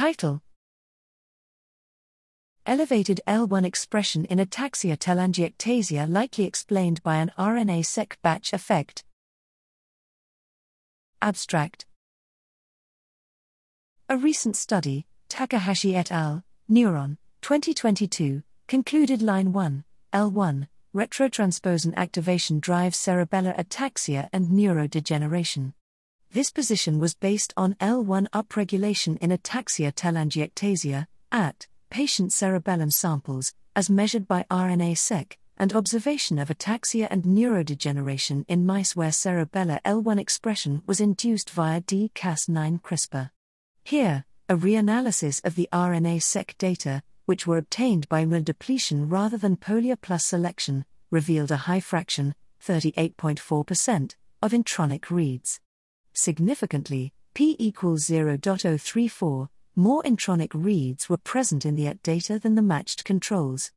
Title Elevated L1 expression in ataxia telangiectasia likely explained by an RNA-seq batch effect. Abstract A recent study, Takahashi et al., Neuron, 2022, concluded line 1, L1, retrotransposon activation drives cerebellar ataxia and neurodegeneration. This position was based on L1 upregulation in ataxia telangiectasia, AT, patient cerebellum samples, as measured by RNA-seq, and observation of ataxia and neurodegeneration in mice where cerebellar L1 expression was induced via DCAS9 CRISPR. Here, a reanalysis of the RNA-seq data, which were obtained by depletion rather than polyA plus selection, revealed a high fraction, 38.4%, of intronic reads. Significantly, p equals 0.034, more intronic reads were present in the AT data than the matched controls.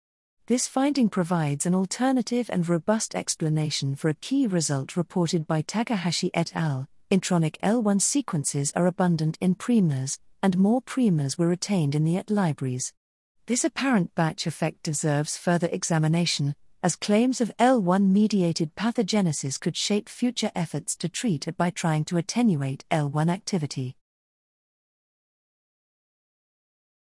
This finding provides an alternative and robust explanation for a key result reported by Takahashi et al. Intronic L1 sequences are abundant in primers, and more primers were retained in the AT libraries. This apparent batch effect deserves further examination, as claims of L1 mediated pathogenesis could shape future efforts to treat it by trying to attenuate L1 activity.